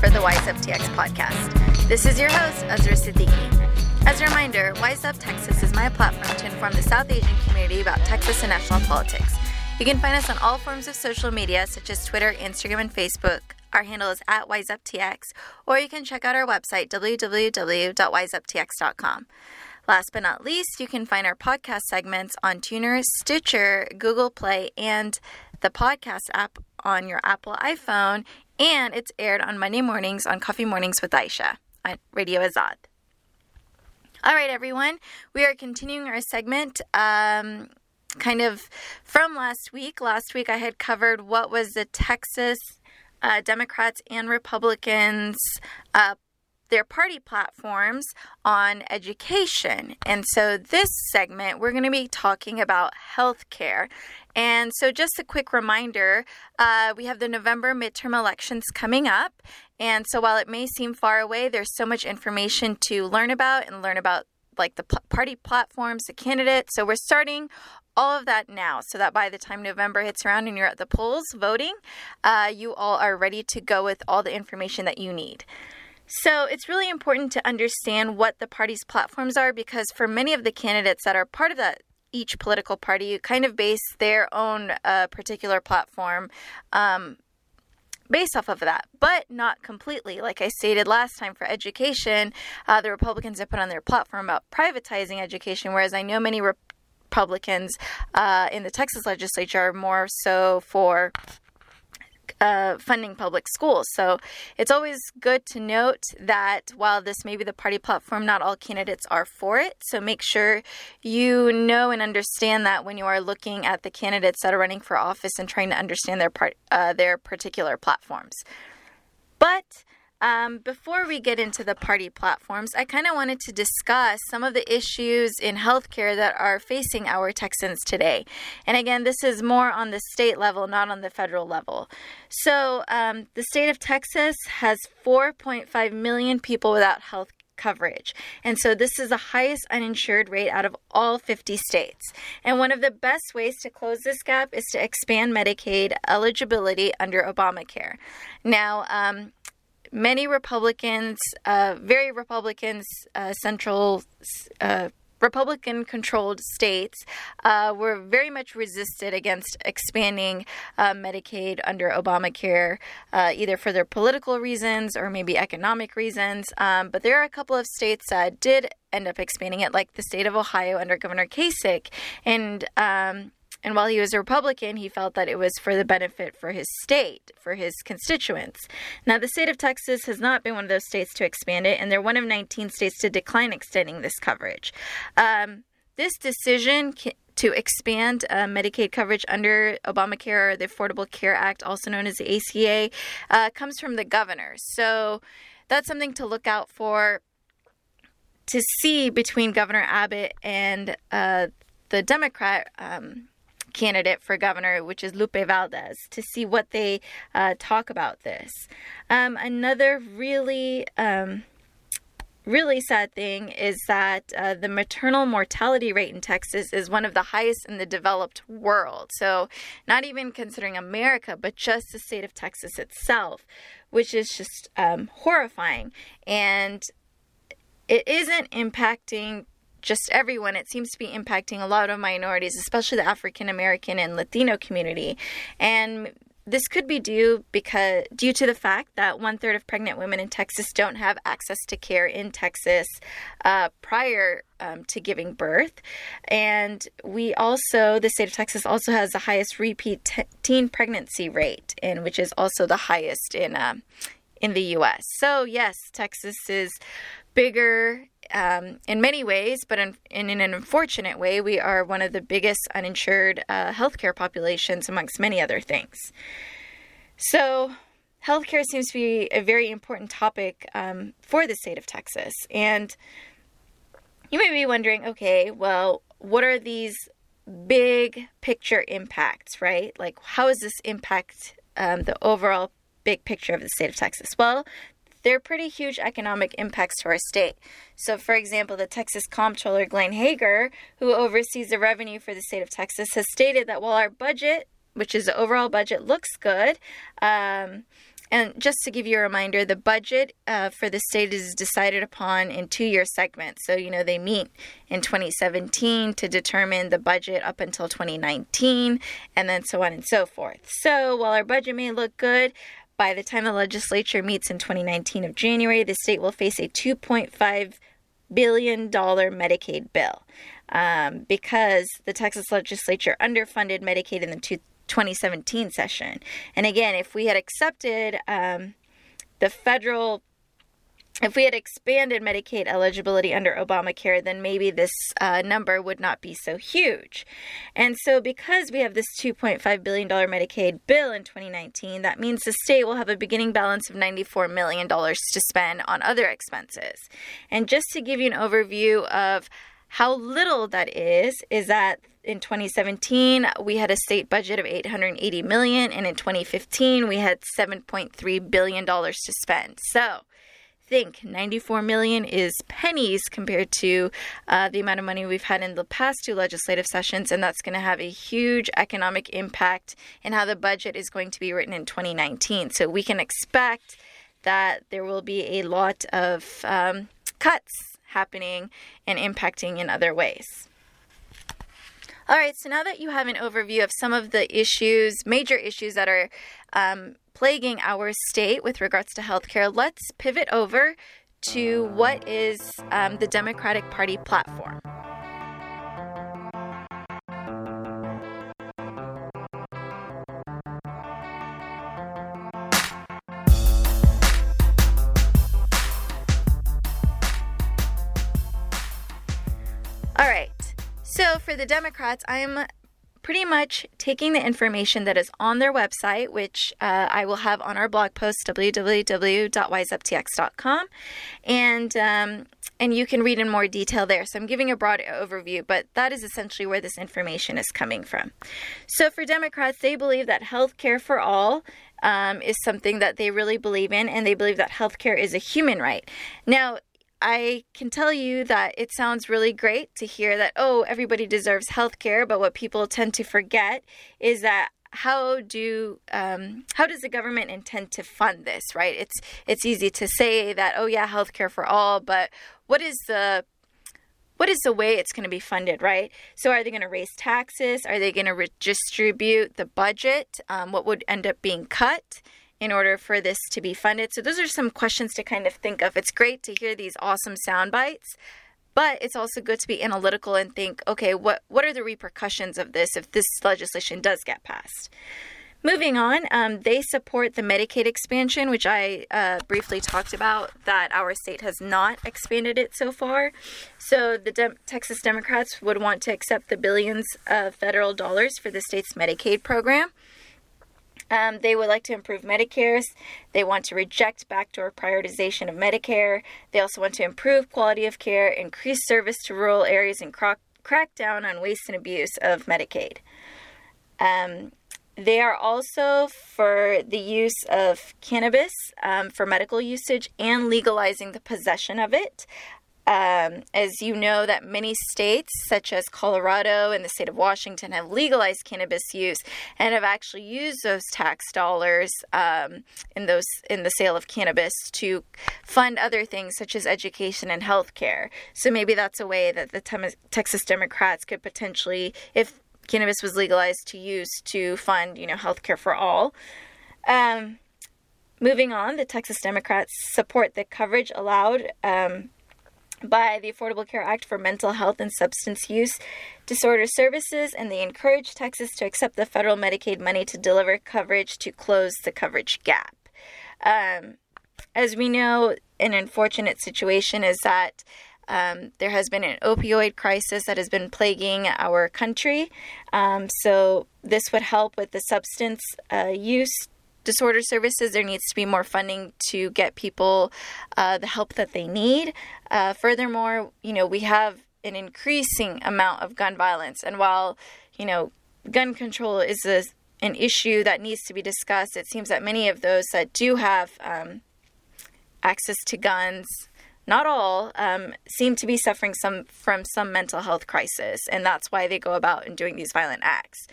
for the Wise Up TX podcast. This is your host, Azra Siddiqui. As a reminder, Wise Up Texas is my platform to inform the South Asian community about Texas and national politics. You can find us on all forms of social media such as Twitter, Instagram, and Facebook. Our handle is at WiseUpTX, or you can check out our website, www.wiseuptx.com. Last but not least, you can find our podcast segments on TuneIn, Stitcher, Google Play, and the podcast app on your Apple iPhone, and it's aired on Monday mornings on Coffee Mornings with Aisha on Radio Azad. All right, everyone, we are continuing our segment. Um, kind of from last week. Last week I had covered what was the Texas uh, Democrats and Republicans uh, their party platforms on education. And so, this segment, we're going to be talking about healthcare. And so, just a quick reminder uh, we have the November midterm elections coming up. And so, while it may seem far away, there's so much information to learn about and learn about like the party platforms, the candidates. So, we're starting all of that now so that by the time November hits around and you're at the polls voting, uh, you all are ready to go with all the information that you need. So it's really important to understand what the party's platforms are because for many of the candidates that are part of that each political party, kind of base their own uh, particular platform um, based off of that, but not completely. Like I stated last time for education, uh, the Republicans have put on their platform about privatizing education, whereas I know many Republicans uh, in the Texas legislature are more so for uh, funding public schools. So it's always good to note that while this may be the party platform, not all candidates are for it. So make sure you know and understand that when you are looking at the candidates that are running for office and trying to understand their part, uh, their particular platforms. But um, before we get into the party platforms, I kind of wanted to discuss some of the issues in healthcare that are facing our Texans today. And again, this is more on the state level, not on the federal level. So, um, the state of Texas has 4.5 million people without health coverage. And so this is the highest uninsured rate out of all 50 states. And one of the best ways to close this gap is to expand Medicaid eligibility under Obamacare. Now, um, many Republicans, uh, very Republicans, uh, central. Uh, Republican controlled states uh, were very much resisted against expanding uh, Medicaid under Obamacare, uh, either for their political reasons or maybe economic reasons. Um, but there are a couple of states that did end up expanding it, like the state of Ohio under Governor Kasich. And um, and while he was a Republican, he felt that it was for the benefit for his state, for his constituents. Now, the state of Texas has not been one of those states to expand it, and they're one of 19 states to decline extending this coverage. Um, this decision to expand uh, Medicaid coverage under Obamacare or the Affordable Care Act, also known as the ACA, uh, comes from the governor. So that's something to look out for to see between Governor Abbott and uh, the Democrat um, candidate for governor, which is Lupe Valdez, to see what they uh, talk about this. Um, another really um, really sad thing is that uh, the maternal mortality rate in Texas is one of the highest in the developed world. So, not even considering America, but just the state of Texas itself, which is just um, horrifying. And it isn't impacting just everyone. It seems to be impacting a lot of minorities, especially the African American and Latino community. And this could be due because due to the fact that one third of pregnant women in Texas don't have access to care in Texas uh, prior um, to giving birth, and we also the state of Texas also has the highest repeat t- teen pregnancy rate, and which is also the highest in uh, in the U.S. So yes, Texas is bigger um, in many ways, but in, in, an unfortunate way, we are one of the biggest uninsured uh, healthcare populations amongst many other things. So, healthcare seems to be a very important topic um, for the state of Texas. And you may be wondering okay, well, what are these big picture impacts, right? Like, how does this impact um, the overall big picture of the state of Texas? Well, they're pretty huge economic impacts to our state. So, for example, the Texas Comptroller Glenn Hegar, who oversees the revenue for the state of Texas, has stated that while our budget, which is the overall budget, looks good, um, And just to give you a reminder, the budget uh, for the state is decided upon in two year segments. So, you know, they meet in 2017 to determine the budget up until 2019, and then so on and so forth. So, while our budget may look good, by the time the legislature meets in 2019 of January, the state will face a 2.5 billion dollar Medicaid bill um, because the Texas legislature underfunded Medicaid in the two, 2017 session. And again, if we had accepted um, the federal if we had expanded Medicaid eligibility under Obamacare, then maybe this uh, number would not be so huge. And so, because we have this $2.5 billion Medicaid bill in 2019, that means the state will have a beginning balance of $94 million to spend on other expenses. And just to give you an overview of how little that is, is that in 2017 we had a state budget of 880 million and in 2015 we had 7.3 billion dollars to spend. So, think 94 million is pennies compared to uh, the amount of money we've had in the past two legislative sessions, and that's going to have a huge economic impact in how the budget is going to be written in 2019. So we can expect that there will be a lot of um, cuts happening and impacting in other ways. All right, so now that you have an overview of some of the issues, major issues that are um, plaguing our state with regards to healthcare, let's pivot over to what is um, the Democratic Party platform. All right. So for the Democrats, I'm pretty much taking the information that is on their website, which uh, I will have on our blog post www.wiseuptx.com, and um, and you can read in more detail there. So I'm giving a broad overview, but that is essentially where this information is coming from. So for Democrats, they believe that health care for all um, is something that they really believe in, and they believe that health care is a human right. Now, I can tell you that it sounds really great to hear that, oh, everybody deserves health care, but what people tend to forget is that how do um, how does the government intend to fund this right it's it's easy to say that oh yeah healthcare for all but what is the what is the way it's going to be funded, right? So, are they going to raise taxes? Are they going to redistribute the budget? Um, what would end up being cut? In order for this to be funded? So, those are some questions to kind of think of. It's great to hear these awesome sound bites, but it's also good to be analytical and think, okay, what, what are the repercussions of this if this legislation does get passed? Moving on, um, they support the Medicaid expansion, which I uh, briefly talked about, that our state has not expanded it so far. So the De- Texas Democrats would want to accept the billions of federal dollars for the state's Medicaid program. Um, they would like to improve Medicare's. They want to reject backdoor prioritization of Medicare. They also want to improve quality of care, increase service to rural areas, and crack, crack down on waste and abuse of Medicaid. Um, they are also for the use of cannabis um, for medical usage and legalizing the possession of it. Um, as you know, that many states, such as Colorado and the state of Washington, have legalized cannabis use and have actually used those tax dollars um, in those in the sale of cannabis to fund other things such as education and healthcare. So maybe that's a way that the Texas Democrats could potentially, if cannabis was legalized, to use to fund, you know, healthcare for all. Um, moving on, the Texas Democrats support the coverage allowed um, by the Affordable Care Act for mental health and substance use disorder services, and they encourage Texas to accept the federal Medicaid money to deliver coverage to close the coverage gap. Um, as we know, an unfortunate situation is that um, there has been an opioid crisis that has been plaguing our country. Um, so, this would help with the substance uh, use disorder services, there needs to be more funding to get people uh, the help that they need. Uh, furthermore, you know, we have an increasing amount of gun violence, and while you know, gun control is a, an issue that needs to be discussed, it seems that many of those that do have um, access to guns not all, um, seem to be suffering some from some mental health crisis, and that's why they go about and doing these violent acts.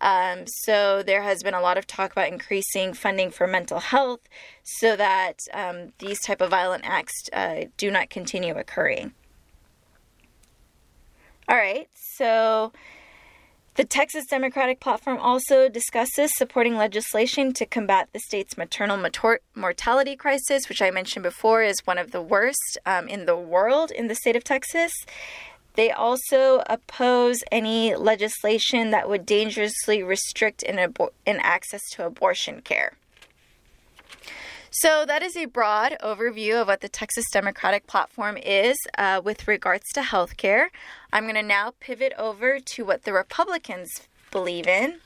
Um, so there has been a lot of talk about increasing funding for mental health, so that um, these type of violent acts uh, do not continue occurring. All right, so the Texas Democratic Platform also discusses supporting legislation to combat the state's maternal mator- mortality crisis, which I mentioned before is one of the worst um, in the world in the state of Texas. They also oppose any legislation that would dangerously restrict in, abo- in access to abortion care. So, that is a broad overview of what the Texas Democratic Platform is uh, with regards to healthcare. I'm going to now pivot over to what the Republicans believe in.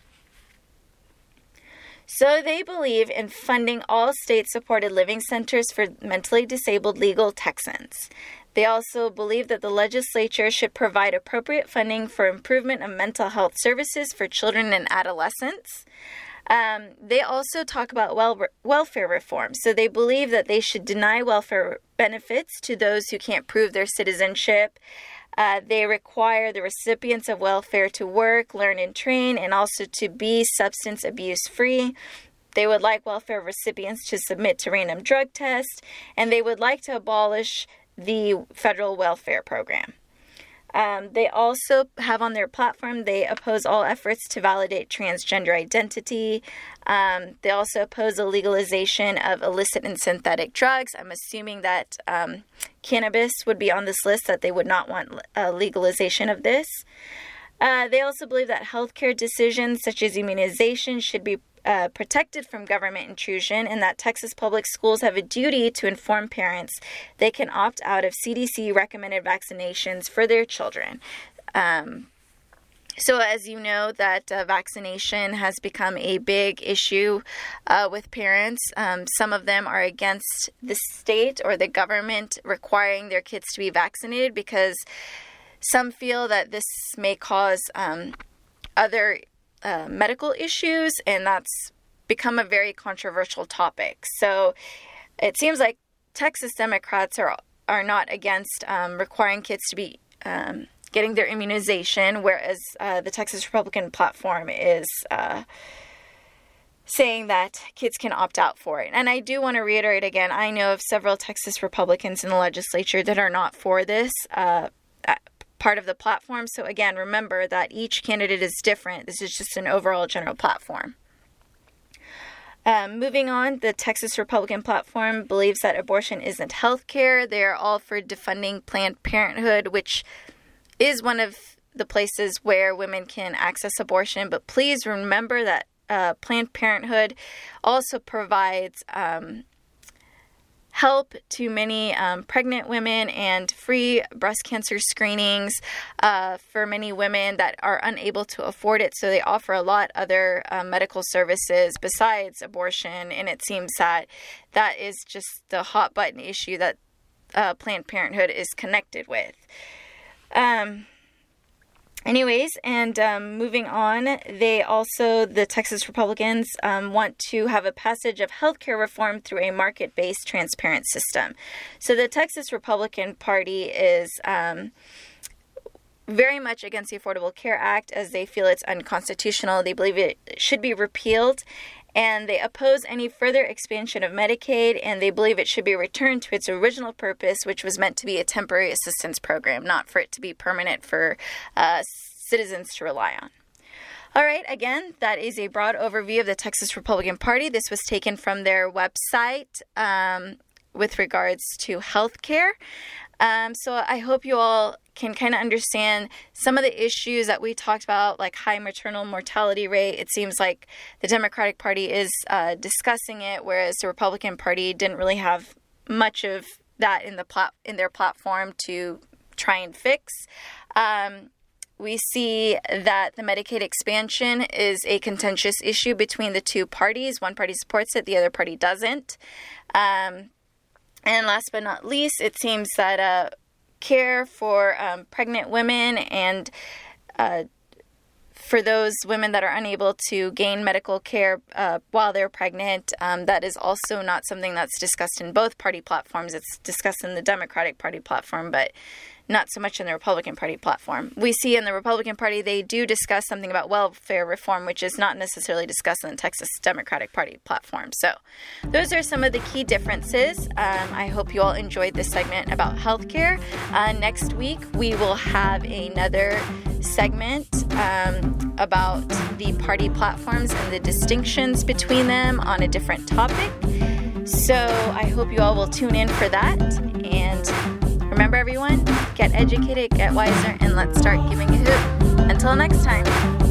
So, they believe in funding all state supported living centers for mentally disabled legal Texans. They also believe that the legislature should provide appropriate funding for improvement of mental health services for children and adolescents. Um, they also talk about wel- welfare reform. So they believe that they should deny welfare benefits to those who can't prove their citizenship. Uh, they require the recipients of welfare to work, learn, and train, and also to be substance abuse free. They would like welfare recipients to submit to random drug tests, and they would like to abolish the federal welfare program. Um, they also have on their platform, they oppose all efforts to validate transgender identity. Um, they also oppose the legalization of illicit and synthetic drugs. I'm assuming that um, cannabis would be on this list, that they would not want a legalization of this. Uh, they also believe that healthcare decisions such as immunization should be uh, protected from government intrusion and that Texas public schools have a duty to inform parents they can opt out of CDC recommended vaccinations for their children. Um, so, as you know, that uh, vaccination has become a big issue uh, with parents. Um, some of them are against the state or the government requiring their kids to be vaccinated because some feel that this may cause um, other uh, medical issues, and that's become a very controversial topic. So it seems like Texas Democrats are are not against um, requiring kids to be um, getting their immunization, whereas uh, the Texas Republican platform is. Uh, saying that kids can opt out for it. And I do want to reiterate again I know of several Texas Republicans in the legislature that are not for this. Uh, part of the platform. So, again, remember that each candidate is different. This is just an overall general platform. Um, moving on, the Texas Republican platform believes that abortion isn't health care. They are all for defunding Planned Parenthood, which is one of the places where women can access abortion. But please remember that uh, Planned Parenthood also provides um, help to many um, pregnant women and free breast cancer screenings uh, for many women that are unable to afford it. So they offer a lot other uh, medical services besides abortion, and it seems that that is just the hot button issue that uh, Planned Parenthood is connected with. Um, Anyways, and um, moving on, they also, the Texas Republicans, um, want to have a passage of healthcare reform through a market based transparent system. So the Texas Republican Party is. Um, very much against the Affordable Care Act as they feel it's unconstitutional. They believe it should be repealed and they oppose any further expansion of Medicaid and they believe it should be returned to its original purpose, which was meant to be a temporary assistance program, not for it to be permanent for uh, citizens to rely on. All right, again, that is a broad overview of the Texas Republican Party. This was taken from their website um, with regards to health care. Um, so I hope you all can kind of understand some of the issues that we talked about, like high maternal mortality rate. It seems like the Democratic Party is uh, discussing it, whereas the Republican Party didn't really have much of that in the plat- in their platform to try and fix. Um, we see that the Medicaid expansion is a contentious issue between the two parties. One party supports it, the other party doesn't. Um, and last but not least, it seems that uh, care for um, pregnant women and uh, for those women that are unable to gain medical care uh, while they're pregnant, um, that is also not something that's discussed in both party platforms. It's discussed in the Democratic Party platform, but not so much in the Republican Party platform. We see in the Republican Party they do discuss something about welfare reform, which is not necessarily discussed in the Texas Democratic Party platform. So, those are some of the key differences. Um, I hope you all enjoyed this segment about healthcare. Uh, next week, we will have another segment um, about the party platforms and the distinctions between them on a different topic. So, I hope you all will tune in for that. And Remember, everyone, get educated, get wiser, and let's start giving a hoot. Until next time.